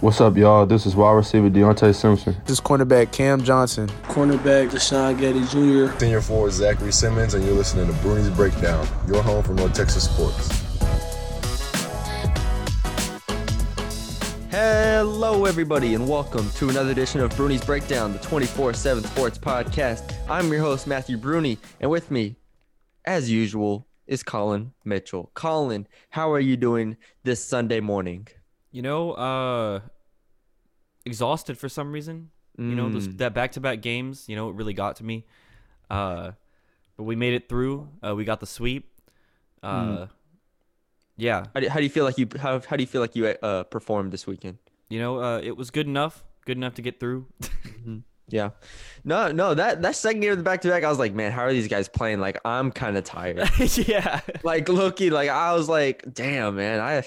What's up, y'all? This is wide receiver Deontay Simpson. This is cornerback Cam Johnson. Cornerback Deshaun Getty Jr. Senior forward Zachary Simmons, and you're listening to Bruni's Breakdown, your home for North Texas sports. Hello, everybody, and welcome to another edition of Bruni's Breakdown, the 24 7 sports podcast. I'm your host, Matthew Bruni, and with me, as usual, is Colin Mitchell. Colin, how are you doing this Sunday morning? You know, uh exhausted for some reason. You know, those, Mm. that back-to-back games, you know, it really got to me. Uh but we made it through. Uh we got the sweep. Uh Mm. yeah. How do, how do you feel like you how, how do you feel like you uh, performed this weekend? You know, uh it was good enough. Good enough to get through. Yeah, no, no, that that second game of the back to back, I was like, man, how are these guys playing? Like, I'm kind of tired. yeah. like Loki, like I was like, damn, man, I,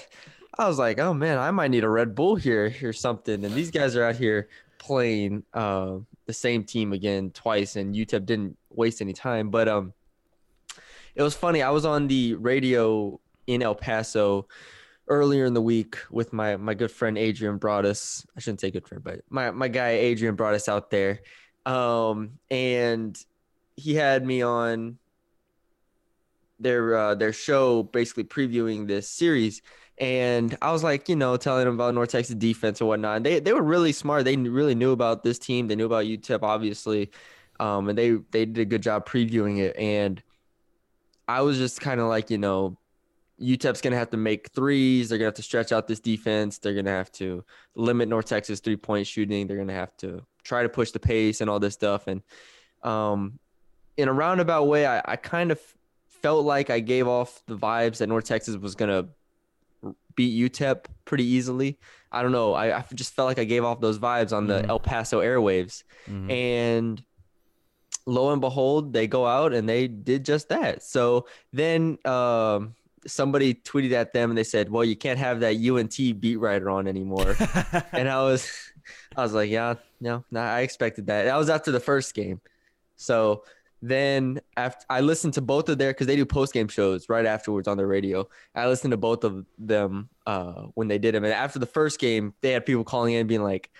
I was like, oh man, I might need a Red Bull here or something. And these guys are out here playing uh, the same team again twice, and UTEP didn't waste any time. But um, it was funny. I was on the radio in El Paso earlier in the week with my my good friend Adrian brought us. I shouldn't say good friend, but my my guy Adrian brought us out there, um, and he had me on their uh, their show basically previewing this series and I was like, you know, telling them about North Texas defense and whatnot. They they were really smart. They really knew about this team. They knew about UTEP, obviously, um, and they they did a good job previewing it. And I was just kind of like, you know, UTEP's gonna have to make threes. They're gonna have to stretch out this defense. They're gonna have to limit North Texas three point shooting. They're gonna have to try to push the pace and all this stuff. And um, in a roundabout way, I, I kind of felt like I gave off the vibes that North Texas was gonna beat UTEP pretty easily. I don't know. I, I just felt like I gave off those vibes on the Mhm. El Paso airwaves. Mhm. And lo and behold, they go out and they did just that. So then um, somebody tweeted at them and they said, "Well, you can't have that UNT beat writer on anymore." and I was, I was like, "Yeah, no, no, I expected that." That was after the first game. So then after I listened to both of their because they do post game shows right afterwards on the radio. I listened to both of them uh, when they did them, and after the first game, they had people calling in being like,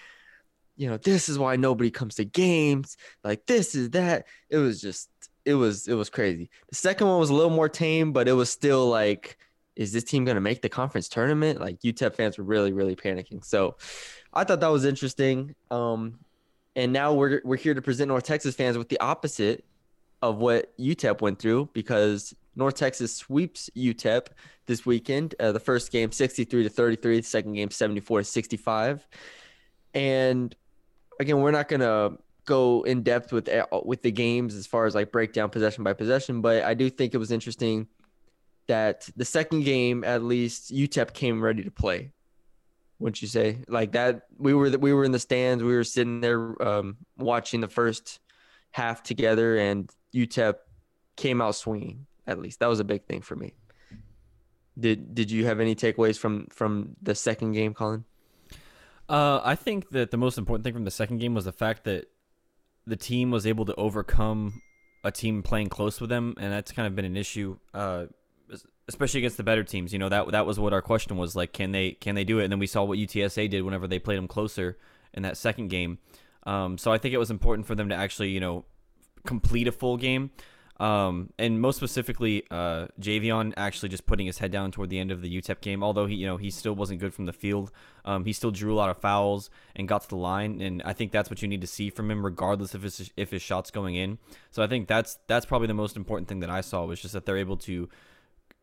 you know, this is why nobody comes to games. Like this is that. It was just, it was, it was crazy. The second one was a little more tame, but it was still like, is this team gonna make the conference tournament? Like UTEP fans were really, really panicking. So I thought that was interesting. Um, and now we're we're here to present North Texas fans with the opposite of what UTEP went through because North Texas sweeps UTEP this weekend. Uh, the first game 63 to 33, the second game 74 to 65. And again, we're not gonna go in depth with with the games as far as like breakdown possession by possession, but I do think it was interesting that the second game at least UTEP came ready to play. Wouldn't you say like that? We were we were in the stands. We were sitting there um, watching the first half together, and UTEP came out swinging. At least that was a big thing for me. Did Did you have any takeaways from from the second game, Colin? Uh, I think that the most important thing from the second game was the fact that the team was able to overcome a team playing close with them, and that's kind of been an issue, uh, especially against the better teams. You know that that was what our question was like, can they can they do it? And then we saw what UTSA did whenever they played them closer in that second game. Um, so I think it was important for them to actually you know complete a full game. Um, and most specifically, uh, Javion actually just putting his head down toward the end of the UTEP game. Although he, you know, he still wasn't good from the field. Um, he still drew a lot of fouls and got to the line, and I think that's what you need to see from him, regardless if his if his shot's going in. So I think that's that's probably the most important thing that I saw was just that they're able to,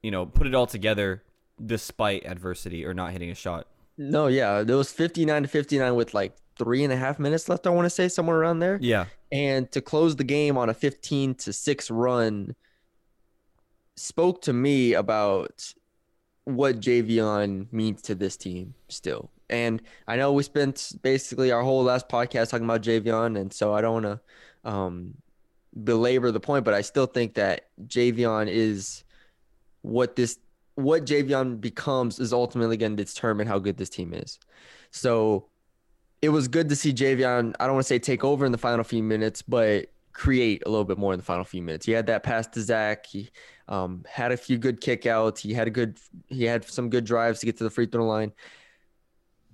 you know, put it all together despite adversity or not hitting a shot. No, yeah, there was fifty nine to fifty nine with like three and a half minutes left. I want to say somewhere around there. Yeah, and to close the game on a 15 to 6 run spoke to me about what Javion means to this team still. And I know we spent basically our whole last podcast talking about Javion, and so I don't want to um, belabor the point, but I still think that Javion is what this what Javion becomes is ultimately going to determine how good this team is. So it was good to see Javion, I don't want to say take over in the final few minutes, but create a little bit more in the final few minutes. He had that pass to Zach. He um, had a few good kickouts. He had a good he had some good drives to get to the free throw line.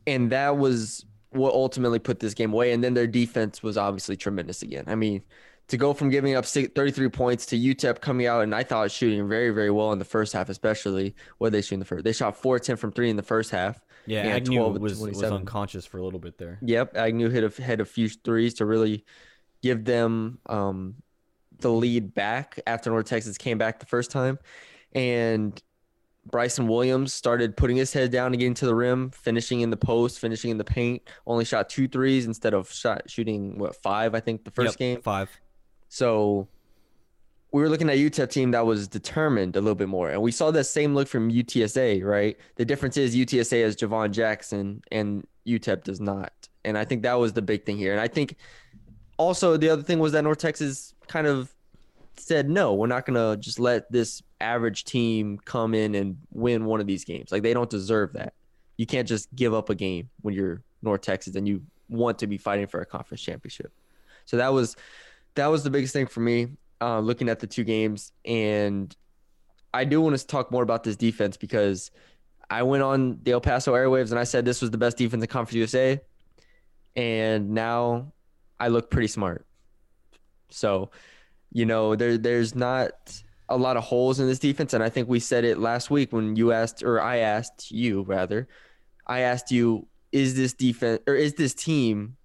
and that was what ultimately put this game away. And then their defense was obviously tremendous again. I mean, to go from giving up 33 points to UTEP coming out and I thought shooting very, very well in the first half, especially what they shoot in the first. They shot 4 10 from three in the first half. Yeah, Agnew 12 was, was unconscious for a little bit there. Yep, Agnew hit a had a few threes to really give them um, the lead back after North Texas came back the first time, and Bryson Williams started putting his head down and getting to the rim, finishing in the post, finishing in the paint. Only shot two threes instead of shot shooting what five I think the first Yep, game. five. So we were looking at UTEP team that was determined a little bit more, and we saw that same look from UTSA. Right, the difference is UTSA has Jhivvan Jackson, and UTEP does not, and I think that was the big thing here. And I think also the other thing was that North Texas kind of said, no, we're not gonna just let this average team come in and win one of these games. Like they don't deserve that. You can't just give up a game when you're North Texas and you want to be fighting for a conference championship. So that was that was the biggest thing for me uh, looking at the two games. And I do want to talk more about this defense because I went on the El Paso airwaves and I said this was the best defense in Conference USA. And now I look pretty smart. So, you know, there there's not a lot of holes in this defense. And I think we said it last week when you asked, or I asked you rather, I asked you, is this defense or is this team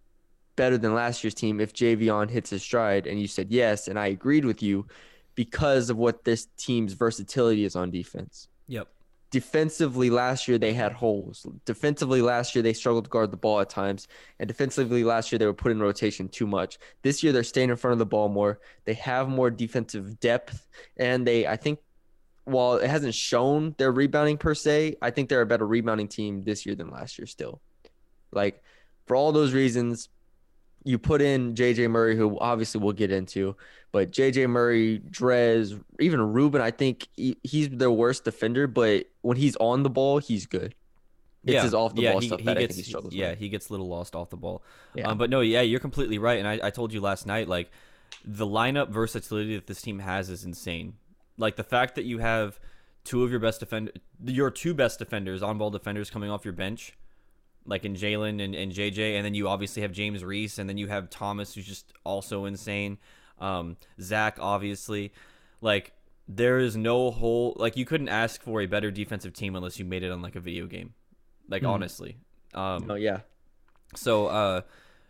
better than last year's team if Javion hits his stride? And you said yes, and I agreed with you because of what this team's versatility is on defense. Yep. Defensively, last year they had holes. Defensively, last year they struggled to guard the ball at times, and defensively last year they were put in rotation too much. This year they're staying in front of the ball more. They have more defensive depth, and they, I think, while it hasn't shown their rebounding per se, I think they're a better rebounding team this year than last year. Still, like for all those reasons, you put in JJ Murray, who obviously we'll get into, but JJ Murray, Drez, even Rubin, I think he, he's their worst defender, but when he's on the ball, he's good. It's yeah. his off the yeah, ball he, stuff he that gets, I think he struggles Yeah, with. he gets a little lost off the ball. Yeah. Um, but no, yeah, you're completely right. And I, I told you last night, like the lineup versatility that this team has is insane. Like the fact that you have two of your best defender, your two best defenders, on ball defenders coming off your bench, like in Jalen and, and JJ, and then you obviously have James Reese, and then you have Thomas, who's just also insane. Um, Zach, obviously, like there is no hole like you couldn't ask for a better defensive team unless you made it on like a video game. Like honestly, um, Oh yeah, so uh,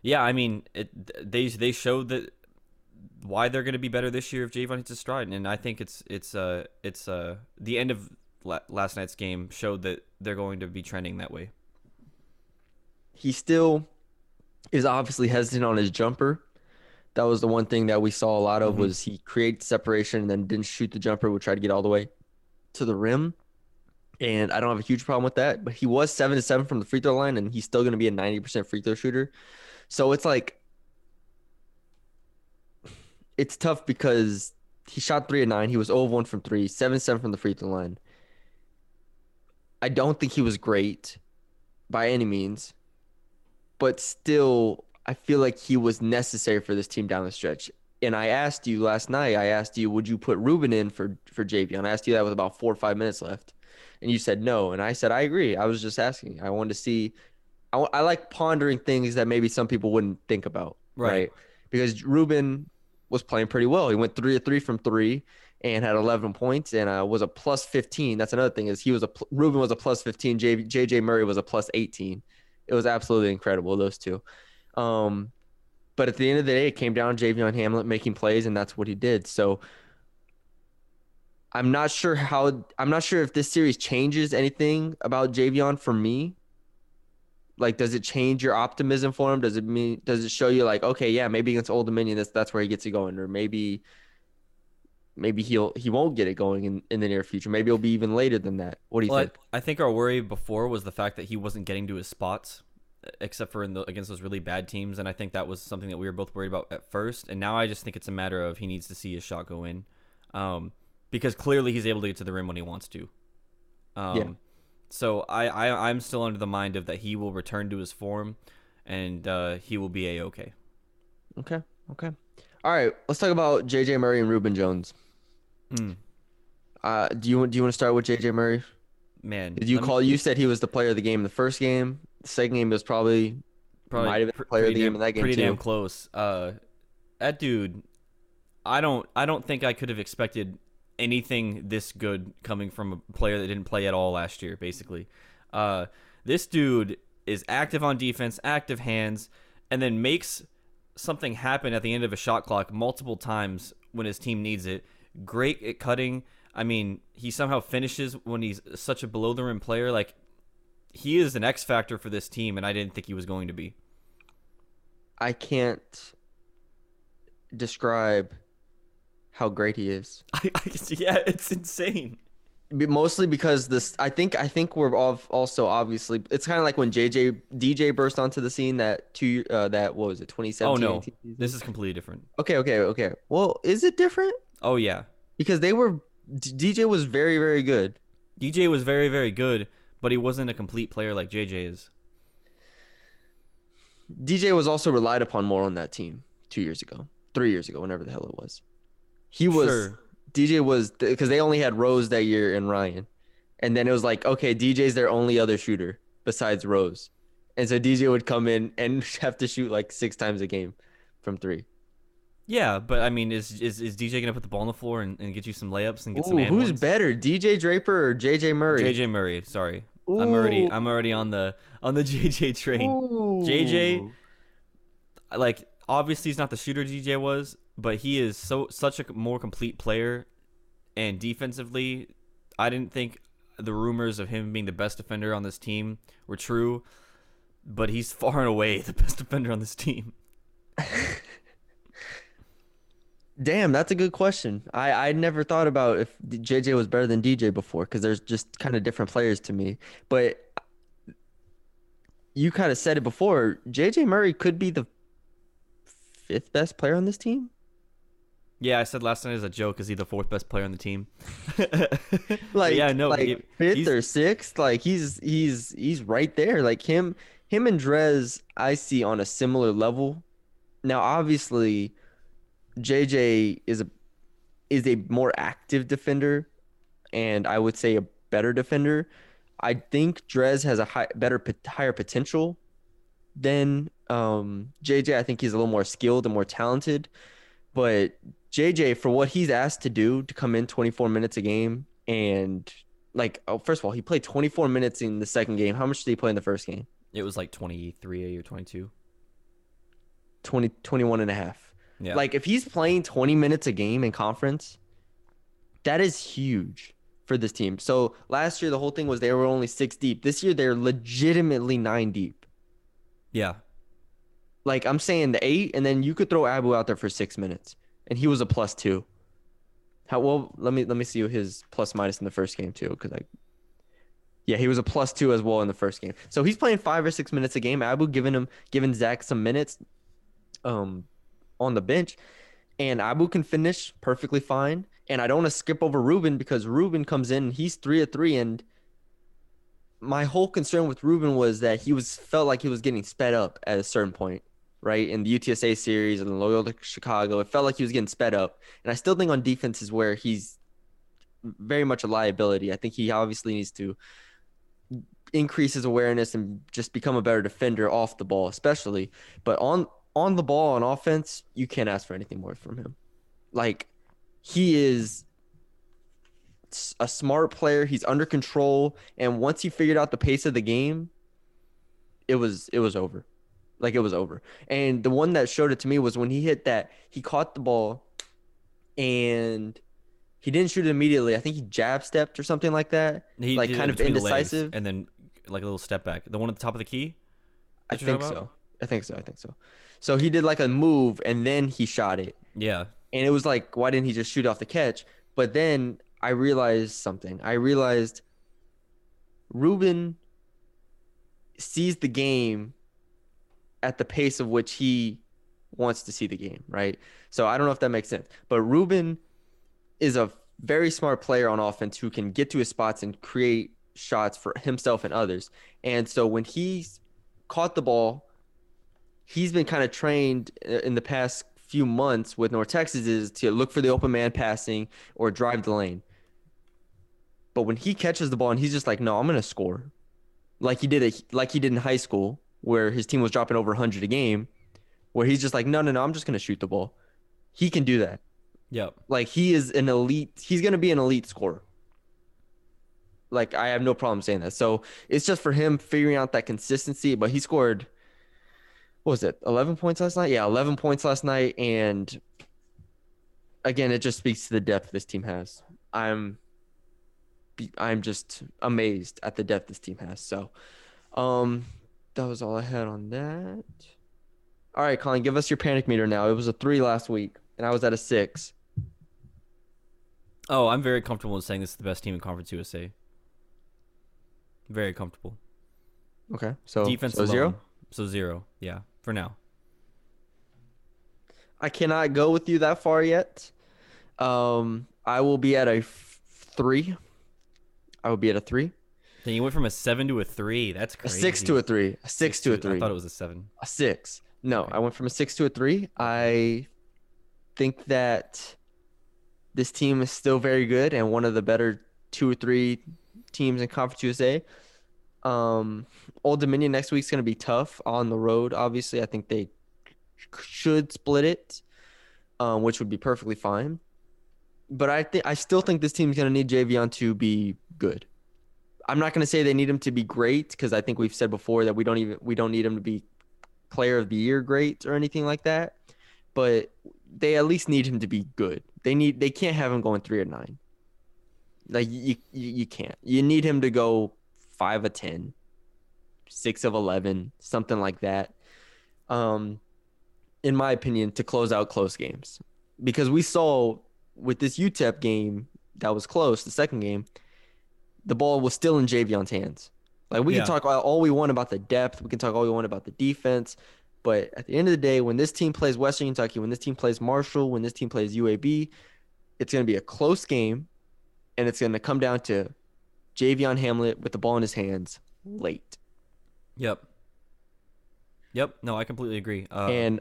yeah, I mean, it, they they showed that why they're going to be better this year if Javion hits his stride, and I think it's it's uh it's uh the end of la- last night's game showed that they're going to be trending that way. He still is obviously hesitant on his jumper. That was the one thing that we saw a lot of Mhm. was he created separation and then didn't shoot the jumper, would try to get all the way to the rim. And I don't have a huge problem with that, but he was seven to seven from the free throw line, and he's still going to be a ninety percent free throw shooter. So it's like it's tough because he shot three of nine. He was 0 of 1 from three, 7 7 from the free throw line. I don't think he was great by any means, but still, I feel like he was necessary for this team down the stretch. And I asked you last night, I asked you, would you put Rubin in for, for Javion? I asked you that with about four or five minutes left. And you said no. And I said, I agree. I was just asking. I wanted to see, I, I like pondering things that maybe some people wouldn't think about. Right. right? Because Rubin was playing pretty well. He went three of three from three and had 11 points and uh, was a plus 15. That's another thing is he was a pl- Rubin was a plus 15. J, JJ Murray was a plus 18. It was absolutely incredible those two. Um, but at the end of the day, it came down to Javion Hamlet making plays, and that's what he did. So I'm not sure how. I'm not sure if this series changes anything about Javion for me. Like, does it change your optimism for him? Does it mean? Does it show you like, okay, yeah, maybe against Old Dominion, that's that's where he gets it going, or maybe, maybe he'll he won't get it going in in the near future. Maybe it'll be even later than that. What do you Well, I, think? I think our worry before was the fact that he wasn't getting to his spots, except for in the, against those really bad teams, and I think that was something that we were both worried about at first. And now I just think it's a matter of he needs to see his shot go in, um, because clearly he's able to get to the rim when he wants to. Um, Yeah. So I, I I'm still under the mind of that he will return to his form, and uh, he will be a okay. Okay, okay, all right. Let's talk about JJ Murray and Rubin Jones. Mm. Uh, do you do you want to start with JJ Murray? Man, Did you let me- call? You said he was the player of the game in the first game. The second game was probably Probably might have been pr- player of the game damn- in that game Pretty too. damn close. Uh, that dude, I don't, I don't think I could have expected anything this good coming from a player that didn't play at all last year. Basically, uh, this dude is active on defense, active hands, and then makes something happen at the end of a shot clock multiple times when his team needs it. Great at cutting. I mean, he somehow finishes when he's such a below the rim player. Like, he is an X factor for this team, and I didn't think he was going to be. I can't describe how great he is. I, I, yeah, it's insane. Mostly because this, I think, I think we're all also obviously. It's kind of like when JJ DJ burst onto the scene that two, uh, that what was it, 2017? Oh no, this is completely different. okay, okay, okay. Well, is it different? Oh yeah, Because they were, DJ was very, very good. DJ was very very good, but he wasn't a complete player like JJ is. DJ was also relied upon more on that team two years ago, three years ago, whenever the hell it was. He was Sure. DJ was because they only had Rose that year and Ryan, and then it was like okay, DJ's their only other shooter besides Rose, and so DJ would come in and have to shoot like six times a game from three. Yeah, but I mean, is is, is DJ gonna put the ball on the floor and, and get you some layups and get some? Ooh, and who's ones? better, DJ Draper or JJ Murray? JJ Murray. Sorry, I'm already I'm already on the on the JJ train. JJ, like obviously he's not the shooter DJ was, but he is so such a more complete player, and defensively, I didn't think the rumors of him being the best defender on this team were true, but he's far and away the best defender on this team. Damn, that's a good question. I I never thought about if JJ was better than DJ before because there's just kind of different players to me. But you kind of said it before. JJ Murray could be the fifth best player on this team. Yeah, I said last night as a joke, is he the fourth best player on the team? Like yeah, no, like he- fifth or sixth. Like he's he's he's right there. Like him him and Drez I see on a similar level. Now obviously JJ is a is a more active defender and I would say a better defender. I think Drez has a high, better higher potential than um, JJ. I think he's a little more skilled and more talented. But JJ, for what he's asked to do, to come in 24 minutes a game and like, oh, first of all, he played 24 minutes in the second game. How much did he play in the first game? it was like 23 or 22. 20, 21 and a half. Yeah. Like if he's playing 20 minutes a game in conference, that is huge for this team. So last year the whole thing was they were only 6 deep. This year they're legitimately 9 deep. yeah. Like I'm saying the 8 and then you could throw Abou out there for 6 minutes and he was a plus 2. How well let me let me see his plus minus in the first game too cuz I yeah, he was a plus two as well in the first game. So he's playing five or six minutes a game. Abou giving him giving Zach some minutes um on the bench. And Abou can finish perfectly fine. And I don't want to skip over Rubin because Rubin comes in he's three of three. And my whole concern with Rubin was that he was felt like he was getting sped up at a certain point, right? In the UTSA series and the Loyola Chicago, it felt like he was getting sped up. And I still think on defense is where he's very much a liability. I think he obviously needs to increase his awareness and just become a better defender off the ball, especially. But on on the ball on offense, you can't ask for anything more from him. Like he is a smart player. He's under control, and once he figured out the pace of the game, it was it was over. Like it was over. And the one that showed it to me was when he hit that. He caught the ball, and he didn't shoot it immediately. I think he jab stepped or something like that. He like kind of indecisive. and then like a little step back. The one at the top of the key. I think so. I think so. I think so. So he did like a move and then he shot it. Yeah. And it was like, why didn't he just shoot off the catch? But then I realized something. I realized Rubin sees the game at the pace of which he wants to see the game, right? So I don't know if that makes sense. But Rubin is a very smart player on offense who can get to his spots and create shots for himself and others. And so when he caught the ball, he's been kind of trained uh, in the past few months with North Texas is to look for the open man passing or drive the lane. But when he catches the ball and he's just like, no, I'm gonna score. like he did it like he did in high school, where his team was dropping over 100 a game, where he's just like, no, no, no, I'm just gonna shoot the ball. He can do that. Yep. Like he is an elite. He's gonna be an elite scorer. Like I have no problem saying that. So it's just for him figuring out that consistency. But he scored, what was it, 11 points last night? Yeah, 11 points last night. And again, it just speaks to the depth this team has. I'm, I'm just amazed at the depth this team has. So, um, that was all I had on that. All right, Colin, give us your panic meter now. It was a three last week, and I was at a six. Oh, I'm very comfortable in saying this is the best team in Conference USA. Very comfortable. Okay, so Defense so zero. So zero. Yeah, for now. I cannot go with you that far yet. Um, I will be at a f- three. I will be at a three, Then you went from a seven to a three. That's crazy. a six to a three, a six, to a three, I thought it was a seven. a six. No, Okay. I went from a six to a three. I think that this team is still very good and one of the better two or three teams in Conference USA. Um, Old Dominion next week's going to be tough on the road. Obviously, I think they should split it, um, which would be perfectly fine. But I think I still think this team's going to need Javion to be good. I'm not going to say they need him to be great because I think we've said before that we don't even we don't need him to be player of the year great or anything like that. But they at least need him to be good. They need they can't have him going three or nine. Like you you, you can't. You need him to go five of ten, six of eleven, something like that. Um, in my opinion, to close out close games, because we saw with this UTEP game that was close, the second game, the ball was still in Javion's hands. Like we Yeah. can talk all we want about the depth, we can talk all we want about the defense, but at the end of the day, when this team plays Western Kentucky, when this team plays Marshall, when this team plays UAB, it's going to be a close game, and it's going to come down to Javion Hamlet with the ball in his hands late. Yep. Yep. No, I completely agree. Uh, and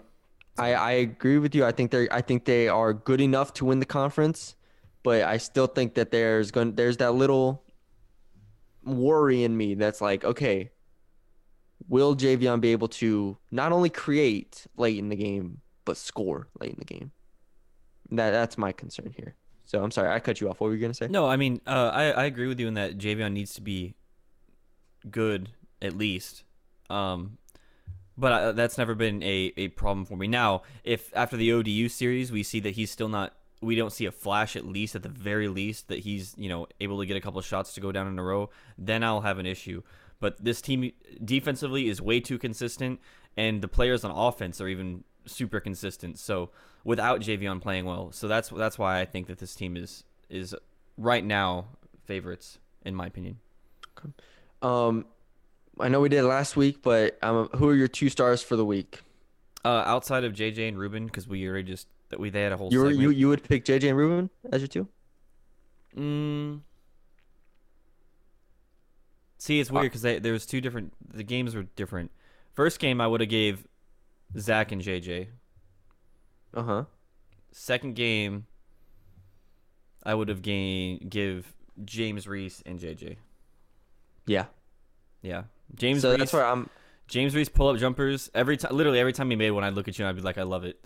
I, I agree with you. I think they're I think they are good enough to win the conference, but I still think that there's going there's that little worry in me that's like, okay, will Javion be able to not only create late in the game but score late in the game? That that's my concern here. So I'm sorry, I cut you off. What were you gonna say? no, I mean, uh, I I agree with you in that Javion needs to be good at least. Um, but I, that's never been a, a problem for me. Now, if after the ODU series we see that he's still not, we don't see a flash at least at the very least that he's you know able to get a couple of shots to go down in a row, then I'll have an issue. But this team defensively is way too consistent, and the players on offense are even super consistent. So without Javion playing well, so that's that's why I think that this team is is right now favorites in my opinion. Um, I know we did last week, but um, who are your two stars for the week? Uh, outside of JJ and Rubin, because we already just that we they had a whole. You you you would pick JJ and Rubin as your two? Mm. See, it's weird because there was two different. The games were different. First game, I would have gave Zach and JJ. Uh huh. Second game, I would have gain give James Reese and JJ. Yeah. Yeah, James. so Reese, that's where I'm. James Reese pull up jumpers every time. Literally every time he made one, I'd look at you and I'd be like, I love it.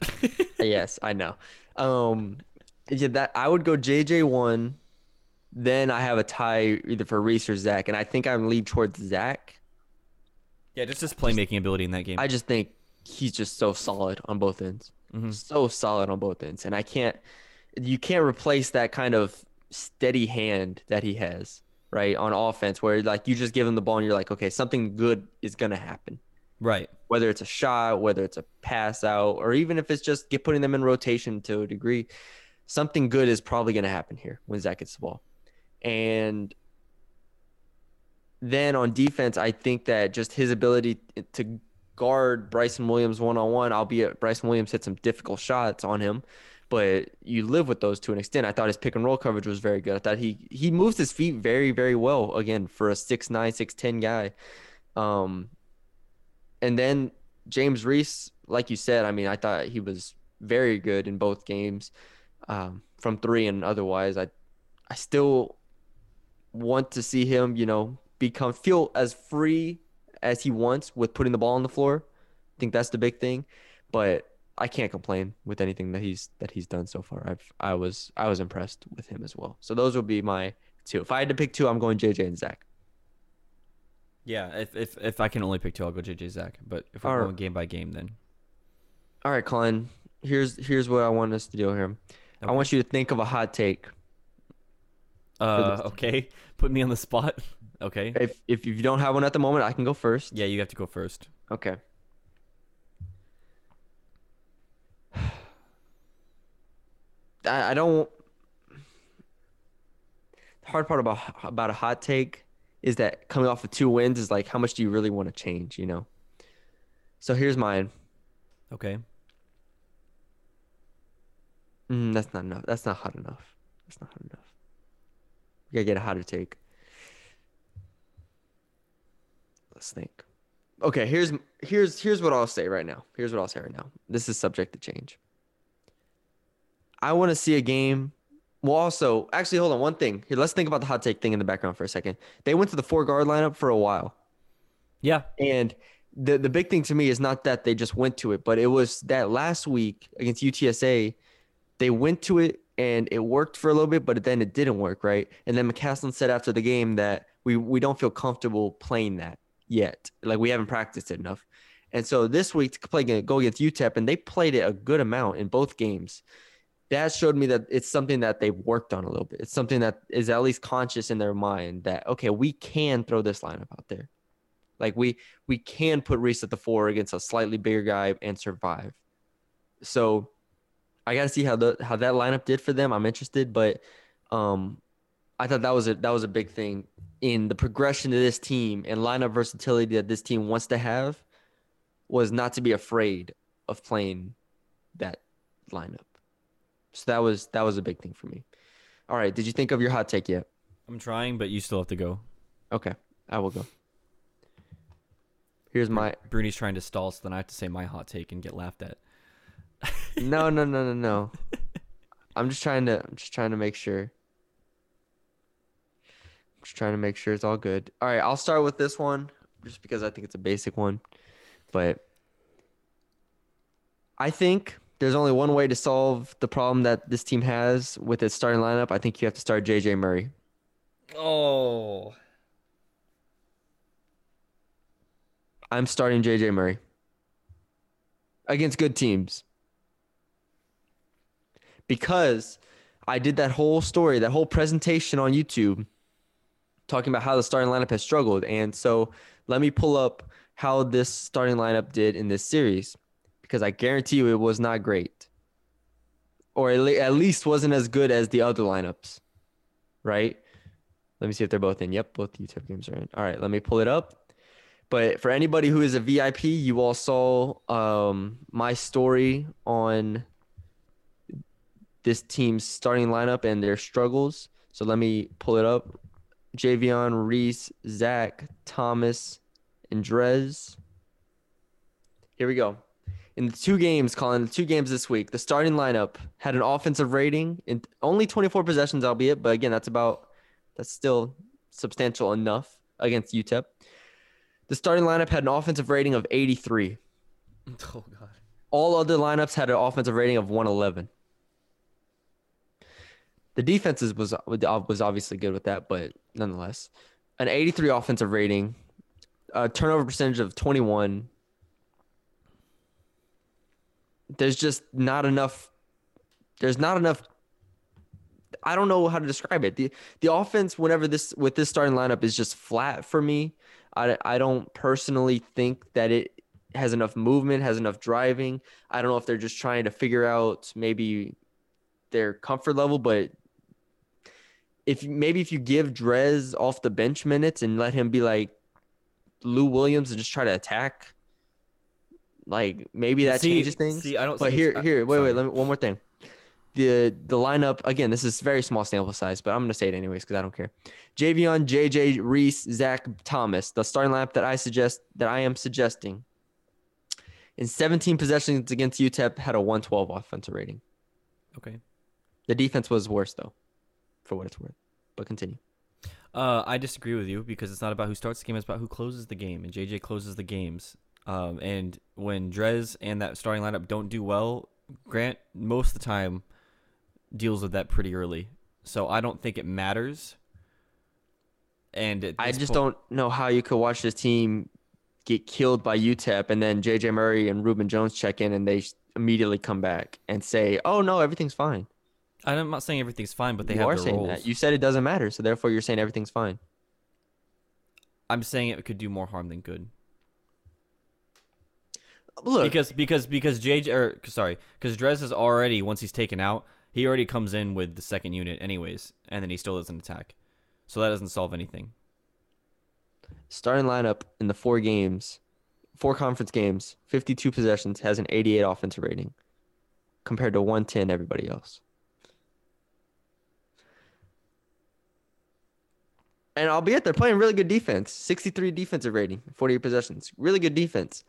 yes, I know. Um, yeah, that I would go JJ one. Then I have a tie either for Reese or Zach, and I think I'm lead towards Zach. yeah, just his playmaking ability in that game. I just think he's just so solid on both ends. Mhm. So solid on both ends, and I can't. You can't replace that kind of steady hand that he has, right, on offense, where like you just give him the ball and you're like, okay, something good is gonna happen. right. whether it's a shot, whether it's a pass out, or even if it's just get putting them in rotation to a degree, something good is probably going to happen here when Zach gets the ball. And then on defense, I think that just his ability to guard Bryson Williams one on one, albeit Bryson Williams hit some difficult shots on him, but you live with those to an extent. I thought his pick and roll coverage was very good. I thought he he moves his feet very very well again for a six nine six ten guy. Um, and then James Reese, like you said, I mean, I thought he was very good in both games, um, from three and otherwise. I, I still want to see him, you know, become feel as free as he wants with putting the ball on the floor. I think that's the big thing. But I can't complain with anything that he's that he's done so far. I've I was I was impressed with him as well. So those would be my two. If I had to pick two, I'm going JJ and Zach. Yeah, if if if I can only pick two, I'll go JJ Zach. But if we're Alright. going game by game, then All right, Colin. Here's here's what I want us to do here. I want you to think of a hot take. uh, okay, put me on the spot. Okay, If if you don't have one at the moment, I can go first. yeah, you have to go first. Okay. I, I don't. The hard part about about a hot take is that coming off of two wins is like how much do you really want to change, you know? So here's mine. Okay, Mm, that's not enough. That's not hot enough. That's not hot enough. We gotta get a hotter take. Let's think. Okay, here's here's here's what I'll say right now. Here's what I'll say right now. This is subject to change. I want to see a game. Well, also, actually, hold on. One thing here. Let's think about the hot take thing in the background for a second. They went to the four guard lineup for a while. yeah, And the the big thing to me is not that they just went to it, but it was that last week against UTSA, they went to it and it worked for a little bit, but then it didn't work, right? And then McCasland said after the game that we we don't feel comfortable playing that yet, like we haven't practiced it enough. And so this week to play go against UTEP, and they played it a good amount in both games. That showed me that it's something that they've worked on a little bit. It's something that is at least conscious in their mind that okay, we can throw this lineup out there. Like we we can put Reese at the four against a slightly bigger guy and survive. So I gotta see how the how that lineup did for them. I'm interested, but um I thought that was a that was a big thing in the progression of this team and lineup versatility that this team wants to have was not to be afraid of playing that lineup. So that was that was a big thing for me. All right, did you think of your hot take yet? I'm trying, but you still have to go. Okay, I will go. Here's my Bruni's trying to stall, so then I have to say my hot take and get laughed at. No, no, no, no, no. I'm just trying to I'm just trying to make sure. Just trying to make sure it's all good. All right, I'll start with this one just because I think it's a basic one. But I think there's only one way to solve the problem that this team has with its starting lineup. I think you have to start JJ Murray. Oh, I'm starting JJ Murray against good teams. Because I did that whole story, that whole presentation on YouTube talking about how the starting lineup has struggled. And so let me pull up how this starting lineup did in this series because I guarantee you it was not great. Or at, least wasn't as good as the other lineups. Right? Let me see if they're both in. Yep, both UTEP games are in. All right, let me pull it up. But for anybody who is a VIP, you all saw um, my story on this team's starting lineup and their struggles. So let me pull it up. Javion, Reese, Zach, Thomas, and Drez. Here we go. In the two games, Colin, the two games this week, the starting lineup had an offensive rating in only 24 possessions, albeit, but again, that's about that's still substantial enough against UTEP. The starting lineup had an offensive rating of 83. oh god. All other lineups had an offensive rating of 111. The defenses was uh, was obviously good with that, but nonetheless, an 83 offensive rating, a turnover percentage of 21. There's just not enough. There's not enough. I don't know how to describe it. the The offense, whenever this with this starting lineup, is just flat for me. I I don't personally think that it has enough movement, has enough driving. I don't know if they're just trying to figure out maybe their comfort level, but if maybe if you give Drez off the bench minutes and let him be like Lou Williams and just try to attack, like maybe that See- changes things. see, I don't But here, here, wait, sorry. wait, let me one more thing. The the lineup again. This is very small sample size, but I'm gonna say it anyways because I don't care. Javion, JJ, Reese, Zach, Thomas. The starting lineup that I suggest that I am suggesting in 17 possessions against UTEP had a 112 offensive rating. Okay. The defense was worse though, for what it's worth. But continue. Uh, I disagree with you because it's not about who starts the game; it's about who closes the game, and JJ closes the games. Um, and when Drez and that starting lineup don't do well, Grant most of the time deals with that pretty early. So I don't think it matters. And I just point- don't know how you could watch this team get killed by UTEP and then JJ Murray and Rubin Jones check in and they immediately come back and say, "Oh no, everything's fine." I'm not saying everything's fine, but they you have are saying roles. that. You said it doesn't matter, so therefore you're saying everything's fine. I'm saying it could do more harm than good. Look, because because because JJ or sorry, because Drez is already once he's taken out, he already comes in with the second unit anyways, and then he still doesn't attack, so that doesn't solve anything. starting lineup in the four games, four conference games, 52 possessions, has an 88 offensive rating compared to 110 everybody else. And albeit they're playing really good defense, 63 defensive rating, 48 possessions, really good defense.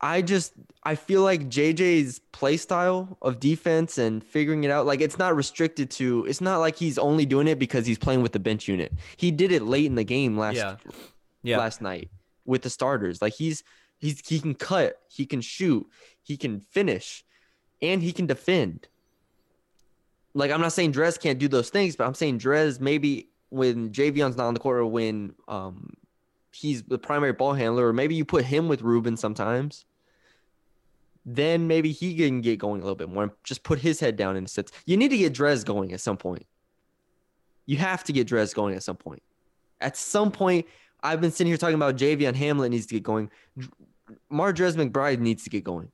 I just I feel like JJ's play style of defense and figuring it out, like it's not restricted to. It's not like he's only doing it because he's playing with the bench unit. He did it late in the game last Yeah. Yeah, last night with the starters. Like he's he's he can cut, he can shoot, he can finish, and he can defend. Like I'm not saying Drez can't do those things, but I'm saying Drez maybe when Javion's not on the court or when um he's the primary ball handler, or maybe you put him with Rubin sometimes. Then maybe he can get going a little bit more just put his head down in a sense. You need to get Drez going at some point. You have to get Drez going at some point. At some point, I've been sitting here talking about Javion Hamlet needs to get going. Mardrez McBride needs to get going.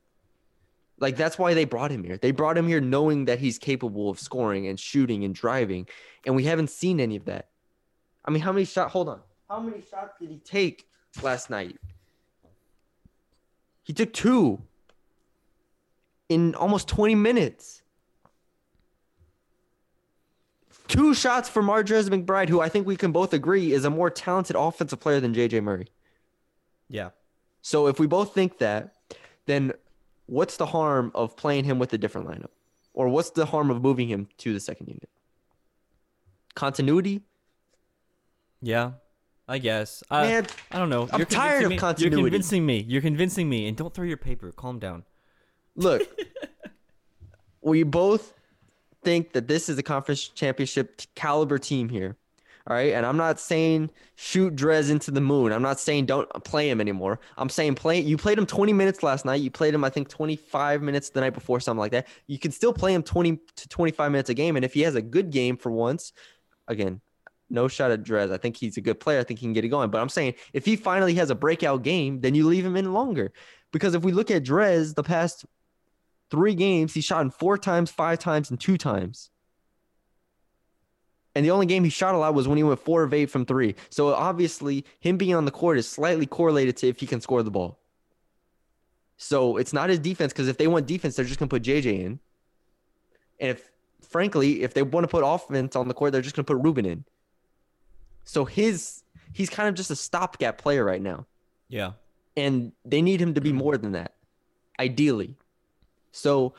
Like that's why they brought him here. They brought him here knowing that he's capable of scoring and shooting and driving, and we haven't seen any of that. I mean, how many shots? Hold on. How many shots did he take last night? He took two in almost 20 minutes. Two shots for Mardrez McBride, who I think we can both agree is a more talented offensive player than JJ Murray. yeah. So if we both think that, then what's the harm of playing him with a different lineup? Or what's the harm of moving him to the second unit? Continuity? Yeah, I guess. I, Man, I don't know. I'm You're tired of me. continuity. You're convincing me. You're convincing me. And don't throw your paper. Calm down. Look, we both think that this is a conference championship caliber team here. All right. And I'm not saying shoot Drez into the moon. I'm not saying don't play him anymore. I'm saying play you played him 20 minutes last night. You played him, I think, 25 minutes the night before, something like that. You can still play him 20 to 25 minutes a game. And if he has a good game for once, again, no shot at Drez. I think he's a good player. I think he can get it going. But I'm saying if he finally has a breakout game, then you leave him in longer. Because if we look at Drez the past three games, he shot in four times, five times, and two times. And the only game he shot a lot was when he went four of eight from three. So obviously, him being on the court is slightly correlated to if he can score the ball. So it's not his defense because if they want defense, they're just gonna put JJ in. And if, frankly, if they want to put offense on the court, they're just gonna put Rubin in. So his he's kind of just a stopgap player right now Yeah. and they need him to be more than that, ideally. So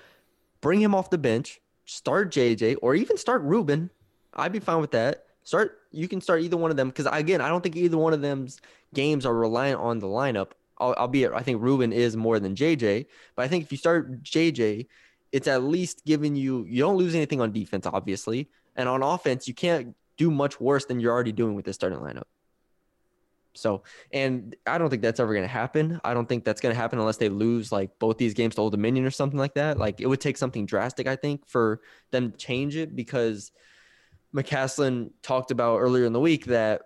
bring him off the bench, start JJ, or even start Rubin. I'd be fine with that. Start. You can start either one of them because again, I don't think either one of them's games are reliant on the lineup. Al- Albeit, I think Rubin is more than JJ. But I think if you start JJ, it's at least giving you. You don't lose anything on defense, obviously, and on offense, you can't do much worse than you're already doing with this starting lineup. So, and I don't think that's ever going to happen. I don't think that's going to happen unless they lose like both these games to Old Dominion or something like that. Like it would take something drastic, I think, for them to change it because McCasland talked about earlier in the week that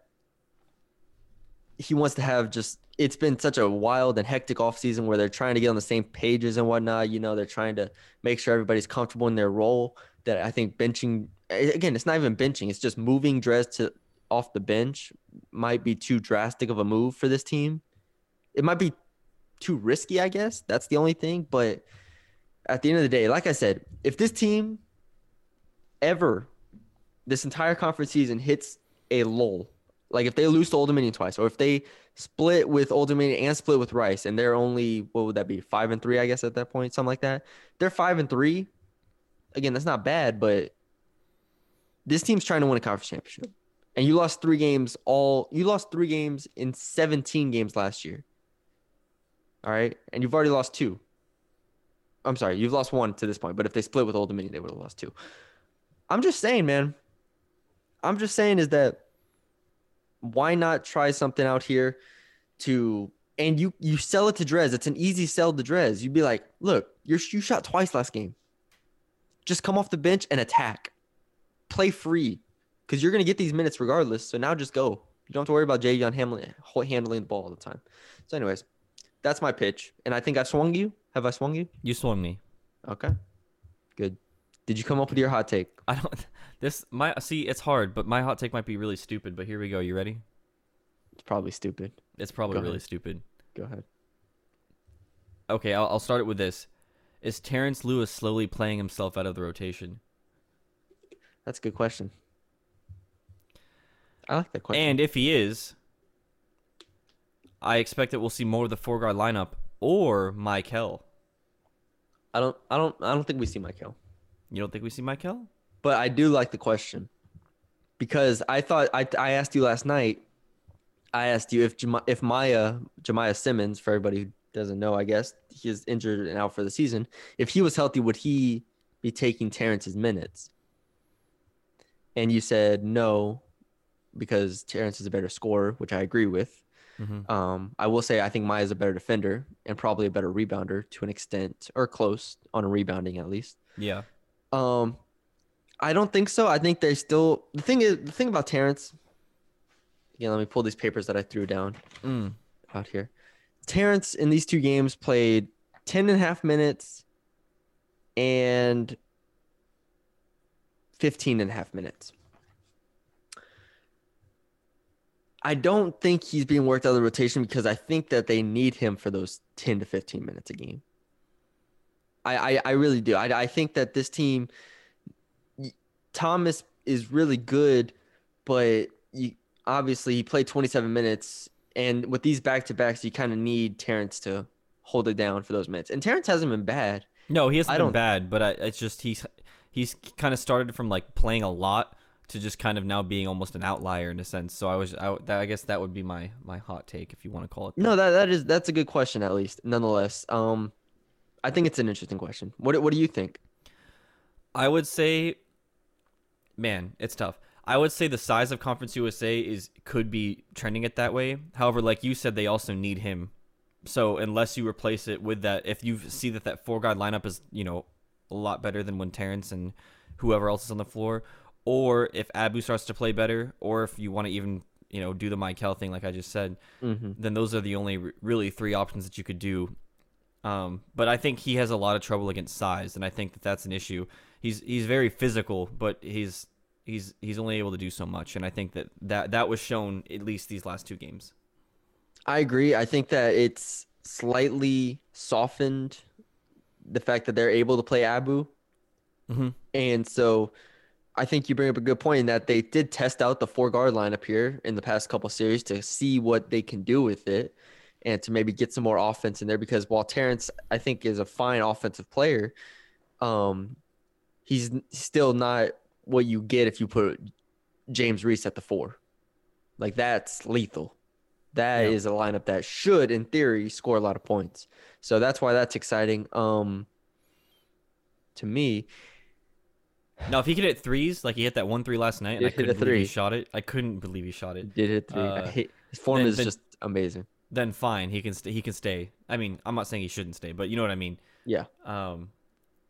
he wants to have just it's been such a wild and hectic offseason where they're trying to get on the same pages and whatnot. You know, they're trying to make sure everybody's comfortable in their role. That I think benching again, it's not even benching, it's just moving Drez to off the bench might be too drastic of a move for this team. It might be too risky, I guess. That's the only thing. But at the end of the day, like I said, if this team ever, this entire conference season hits a lull, like if they lose to Old Dominion twice, or if they split with Old Dominion and split with Rice, and they're only what would that be, five and three, I guess at that point, something like that. They're five and three. Again, that's not bad, but this team's trying to win a conference championship. and you lost three games all you lost three games in 17 games last year. All right, and you've already lost two. I'm sorry, you've lost one to this point, but if they split with Old Dominion, they would have lost two. I'm just saying, man. I'm just saying is that why not try something out here to and you you sell it to Drez. It's an easy sell to Drez. You'd be like, look, you're you shot twice last game. Just come off the bench and attack. Play free. Because you're gonna get these minutes regardless. So now just go. You don't have to worry about Javion handling handling the ball all the time. So, anyways, that's my pitch. And I think I swung you. Have I swung you? You swung me. Okay. Good. Did you come up with your hot take? I don't. This my see. It's hard, but my hot take might be really stupid. But here we go. You ready? It's probably stupid. It's probably Go really ahead. stupid. Go ahead. Okay, I'll, I'll start it with this. Is Terrence Lewis slowly playing himself out of the rotation? That's a good question. I like that question. And if he is, I expect that we'll see more of the four guard lineup or Michael. I don't I don't I don't think we see Michael. You don't think we see Michael? But I do like the question. Because I thought I I asked you last night. I asked you if if Maya Jemiah Simmons, for everybody who doesn't know, I guess he is injured and out for the season. If he was healthy, would he be taking Terrence's minutes? And you said no, because Terrence is a better scorer, which I agree with. Mm-hmm. Um, I will say I think Maya's a better defender and probably a better rebounder to an extent, or close on a rebounding at least. Yeah. Um, I don't think so. I think they still the thing is the thing about Terrence. Again, let me pull these papers that I threw down Mm. out here. Terrence in these two games played 10 and a half minutes and 15 and a half minutes. I don't think he's being worked out of the rotation because I think that they need him for those 10 to 15 minutes a game. I, I, I really do. I, I think that this team, Thomas is really good, but you, obviously he played 27 minutes. And with these back to backs, you kind of need Terrence to hold it down for those minutes. And Terrence hasn't been bad. No, he hasn't I been don't- bad, but I, it's just he's he's kind of started from like playing a lot to just kind of now being almost an outlier in a sense. So I was I, that, I guess that would be my my hot take if you want to call it. that. No, that that is that's a good question at least. Nonetheless, um, I think it's an interesting question. What what do you think? I would say, man, it's tough. I would say the size of Conference USA is could be trending it that way. However, like you said, they also need him. So unless you replace it with that, if you see that that four guard lineup is you know a lot better than when Terrence and whoever else is on the floor, or if Abou starts to play better, or if you want to even you know do the Michael thing like I just said, Mm-hmm. then those are the only really three options that you could do. Um, but I think he has a lot of trouble against size, and I think that that's an issue. He's he's very physical, but he's he's he's only able to do so much, and I think that that that was shown at least these last two games. I agree. I think that it's slightly softened the fact that they're able to play Abou. Mhm. And so I think you bring up a good point in that they did test out the four guard lineup here in the past couple series to see what they can do with it and to maybe get some more offense in there because while Terrence I think is a fine offensive player, um he's still not what you get if you put James Reese at the four. Like that's lethal. That is a lineup that should, in theory, score a lot of points. So that's why that's exciting. Um, to me, Now, if he could hit threes, like he hit that one three last night, and I hit couldn't believe he shot it. I couldn't believe he shot it. did hit three. Uh, hate, his form then- is then- just amazing. Then fine, he can st- he can stay. I mean, I'm not saying he shouldn't stay, but you know what I mean. Yeah. Um,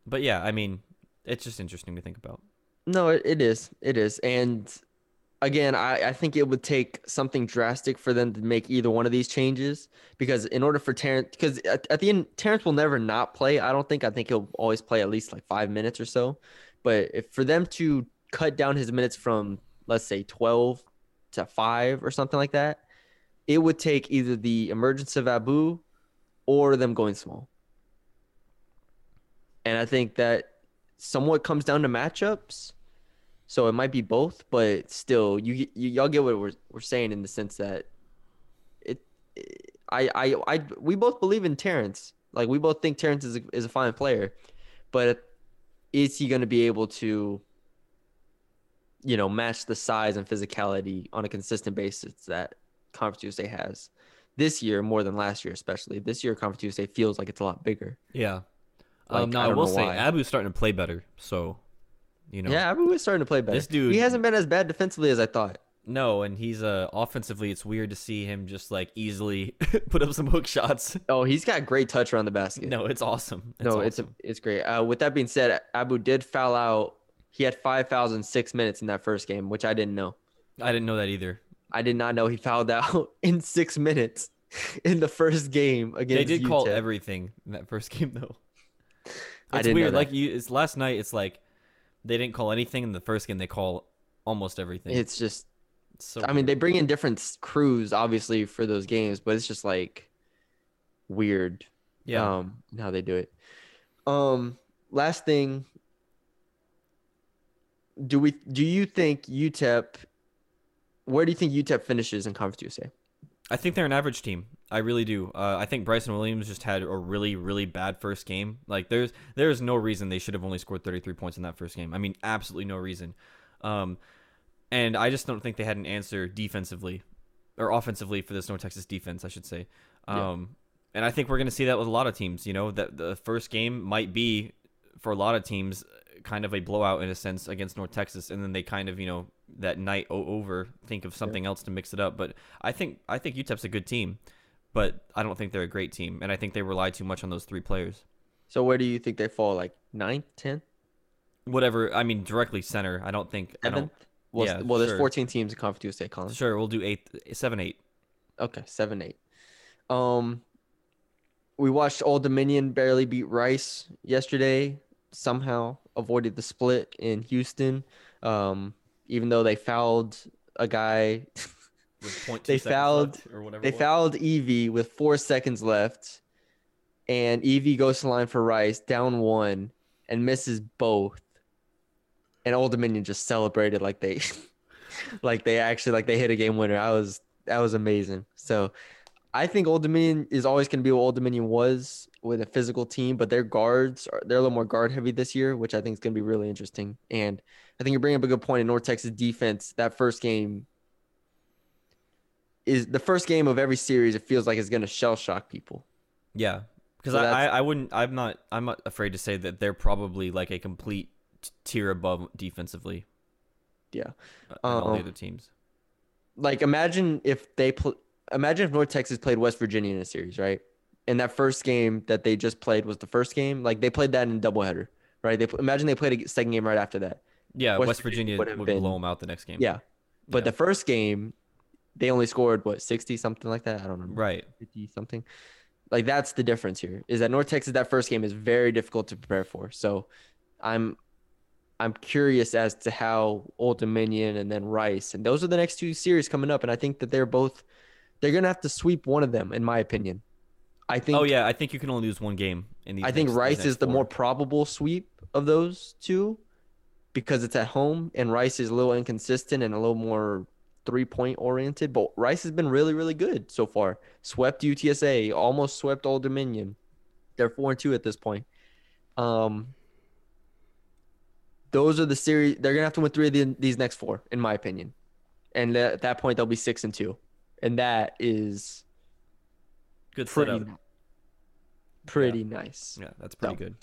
but yeah, I mean, it's just interesting to think about. No, it, it is. It is. And again, I, I think it would take something drastic for them to make either one of these changes because in order for Terrence, because at, at the end, Terrence will never not play. I don't think. I think he'll always play at least like five minutes or so. But if for them to cut down his minutes from, let's say, 12 to five or something like that, it would take either the emergence of Abou or them going small. And I think that somewhat comes down to matchups. So it might be both, but still, you, you y'all get what we're we're saying in the sense that it, I I I we both believe in Terrence. Like we both think Terrence is a, is a fine player, but is he going to be able to you know, match the size and physicality on a consistent basis that Conference USA has this year more than last year, especially. This year, Conference USA feels like it's a lot bigger. Yeah. Like, um, no, I I, will say why. Abou's starting to play better. So, you know, Yeah, everyone's starting to play better. This dude- he hasn't been as bad defensively as I thought. no, and he's uh offensively. It's weird to see him just like easily put up some hook shots. Oh, he's got great touch around the basket. No, it's awesome. It's no, it's awesome. it's great. Uh, with that being said, Abou did foul out. He had five fouls in six minutes in that first game, which I didn't know. I didn't know that either. I did not know he fouled out in six minutes in the first game against. They did call everything in that first game though. I It's weird. Like you, it's last night. It's like they didn't call anything in the first game. They call almost everything. It's just. It's so I mean, they bring in different crews, obviously, for those games, but it's just like weird. yeah. um how they do it um last thing do we do you think utep where do you think utep finishes in conference usa I think they're an average team. I really do. Uh, I think Bryson Williams just had a really, really bad first game. Like there's there's no reason they should have only scored 33 points in that first game. I mean, absolutely no reason. Um, and I just don't think they had an answer defensively or offensively for this North Texas defense, I should say. Yeah. Um, and I think we're going to see that with a lot of teams. You know, that the first game might be for a lot of teams kind of a blowout in a sense against North Texas, and then they kind of you know that night over think of something else to mix it up. But I think I think UTEP's a good team, but I don't think they're a great team, and I think they rely too much on those three players. so where do you think they fall like ninth, 10th Whatever. I mean, directly center. I don't think. I 7th don't. well, yeah, well there's sure. 14 teams in conference usa colin Sure, we'll do eight, seven, eight. okay 7 8 um we watched old dominion barely beat rice yesterday somehow avoided the split in houston um even though they fouled a guy With They fouled- or whatever. They fouled Evie with four seconds left, and Evie goes to line for Rice, down one, and misses both. And Old Dominion just celebrated like they, like they actually like they hit a game winner. I was that was amazing. So, I think Old Dominion is always going to be what Old Dominion was with a physical team, but their guards are they're a little more guard heavy this year, which I think is going to be really interesting. And I think you're bringing up a good point in North Texas defense. That first game is the first game of every series. It feels like it's going to shell shock people. Yeah, because So I, I wouldn't. I'm not. I'm not afraid to say that they're probably like a complete tier above defensively. Yeah. all the Um, other teams. Like imagine if they pl- imagine if North Texas played West Virginia in a series, right? And that first game that they just played was the first game. Like they played that in a doubleheader, right? They imagine they played a second game right after that. Yeah, West West, Virginia Virginia would have been- blow them out the next game. Yeah. But Yeah. the first game, they only scored what sixty something like that. I don't remember. Right. 50 something. Like that's the difference here. Is that North Texas that first game is very difficult to prepare for. So I'm I'm curious as to how Old Dominion and then Rice and those are the next two series coming up and I think that they're both they're going to have to sweep one of them in my opinion. I think Oh yeah, I think you can only lose one game in these. I think Rice is the four. more probable sweep of those two because it's at home and Rice is a little inconsistent and a little more three point oriented. But Rice has been really, really good so far. Swept UTSA, almost swept Old Dominion. They're four and two at this point. Um, those are the series. They're gonna have to win three of the, these next four, in my opinion. And at that point, they'll be six and two, and that is good pretty, setup. pretty nice. Yeah, that's pretty So- good.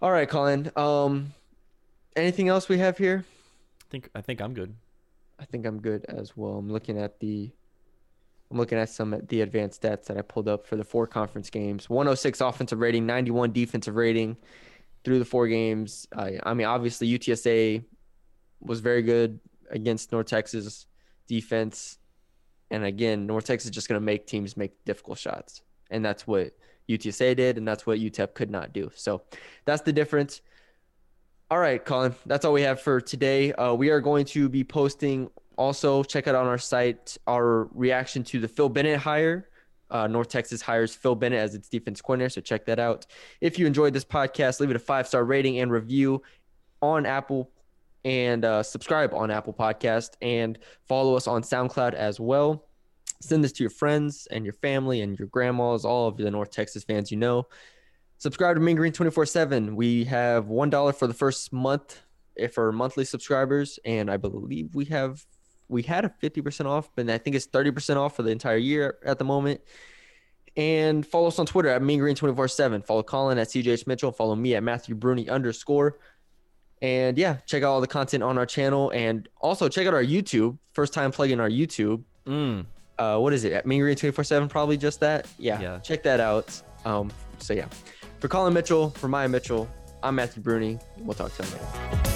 All right, Colin. Um, anything else we have here? I think I think I'm good. I think I'm good as well. I'm looking at the I'm looking at some of the advanced stats that I pulled up for the four conference games. 106 offensive rating, 91 defensive rating through the four games. I I mean obviously UTSA was very good against North Texas defense. And again, North Texas is just going to make teams make difficult shots. And that's what UTSA did and that's what UTEP could not do. So that's the difference. All right, Colin. That's all we have for today. Uh, we are going to be posting also, check out on our site our reaction to the Phil Bennett hire. Uh, North Texas hires Phil Bennett as its defense coordinator. So check that out. If you enjoyed this podcast, leave it a five star rating and review on Apple and uh, subscribe on Apple Podcast and follow us on SoundCloud as well. Send this to your friends and your family and your grandmas, all of the North Texas fans you know. Subscribe to Mean Green 24 7. We have $1 for the first month if for monthly subscribers, and I believe we have we had a 50% off, but I think it's 30% off for the entire year at the moment. And follow us on Twitter at Mean Green 24 7. Follow Colin at CJH Mitchell. Follow me at Matthew Bruni underscore. And yeah, check out all the content on our channel. And also check out our YouTube. First time plugging our YouTube. Mm. Uh, what is it? At Mean Green 24 7, probably just that. Yeah, Yeah. Check that out. Um, so yeah. For Colin Mitchell, for Maya Mitchell, I'm Matthew Bruni. We'll talk to you later.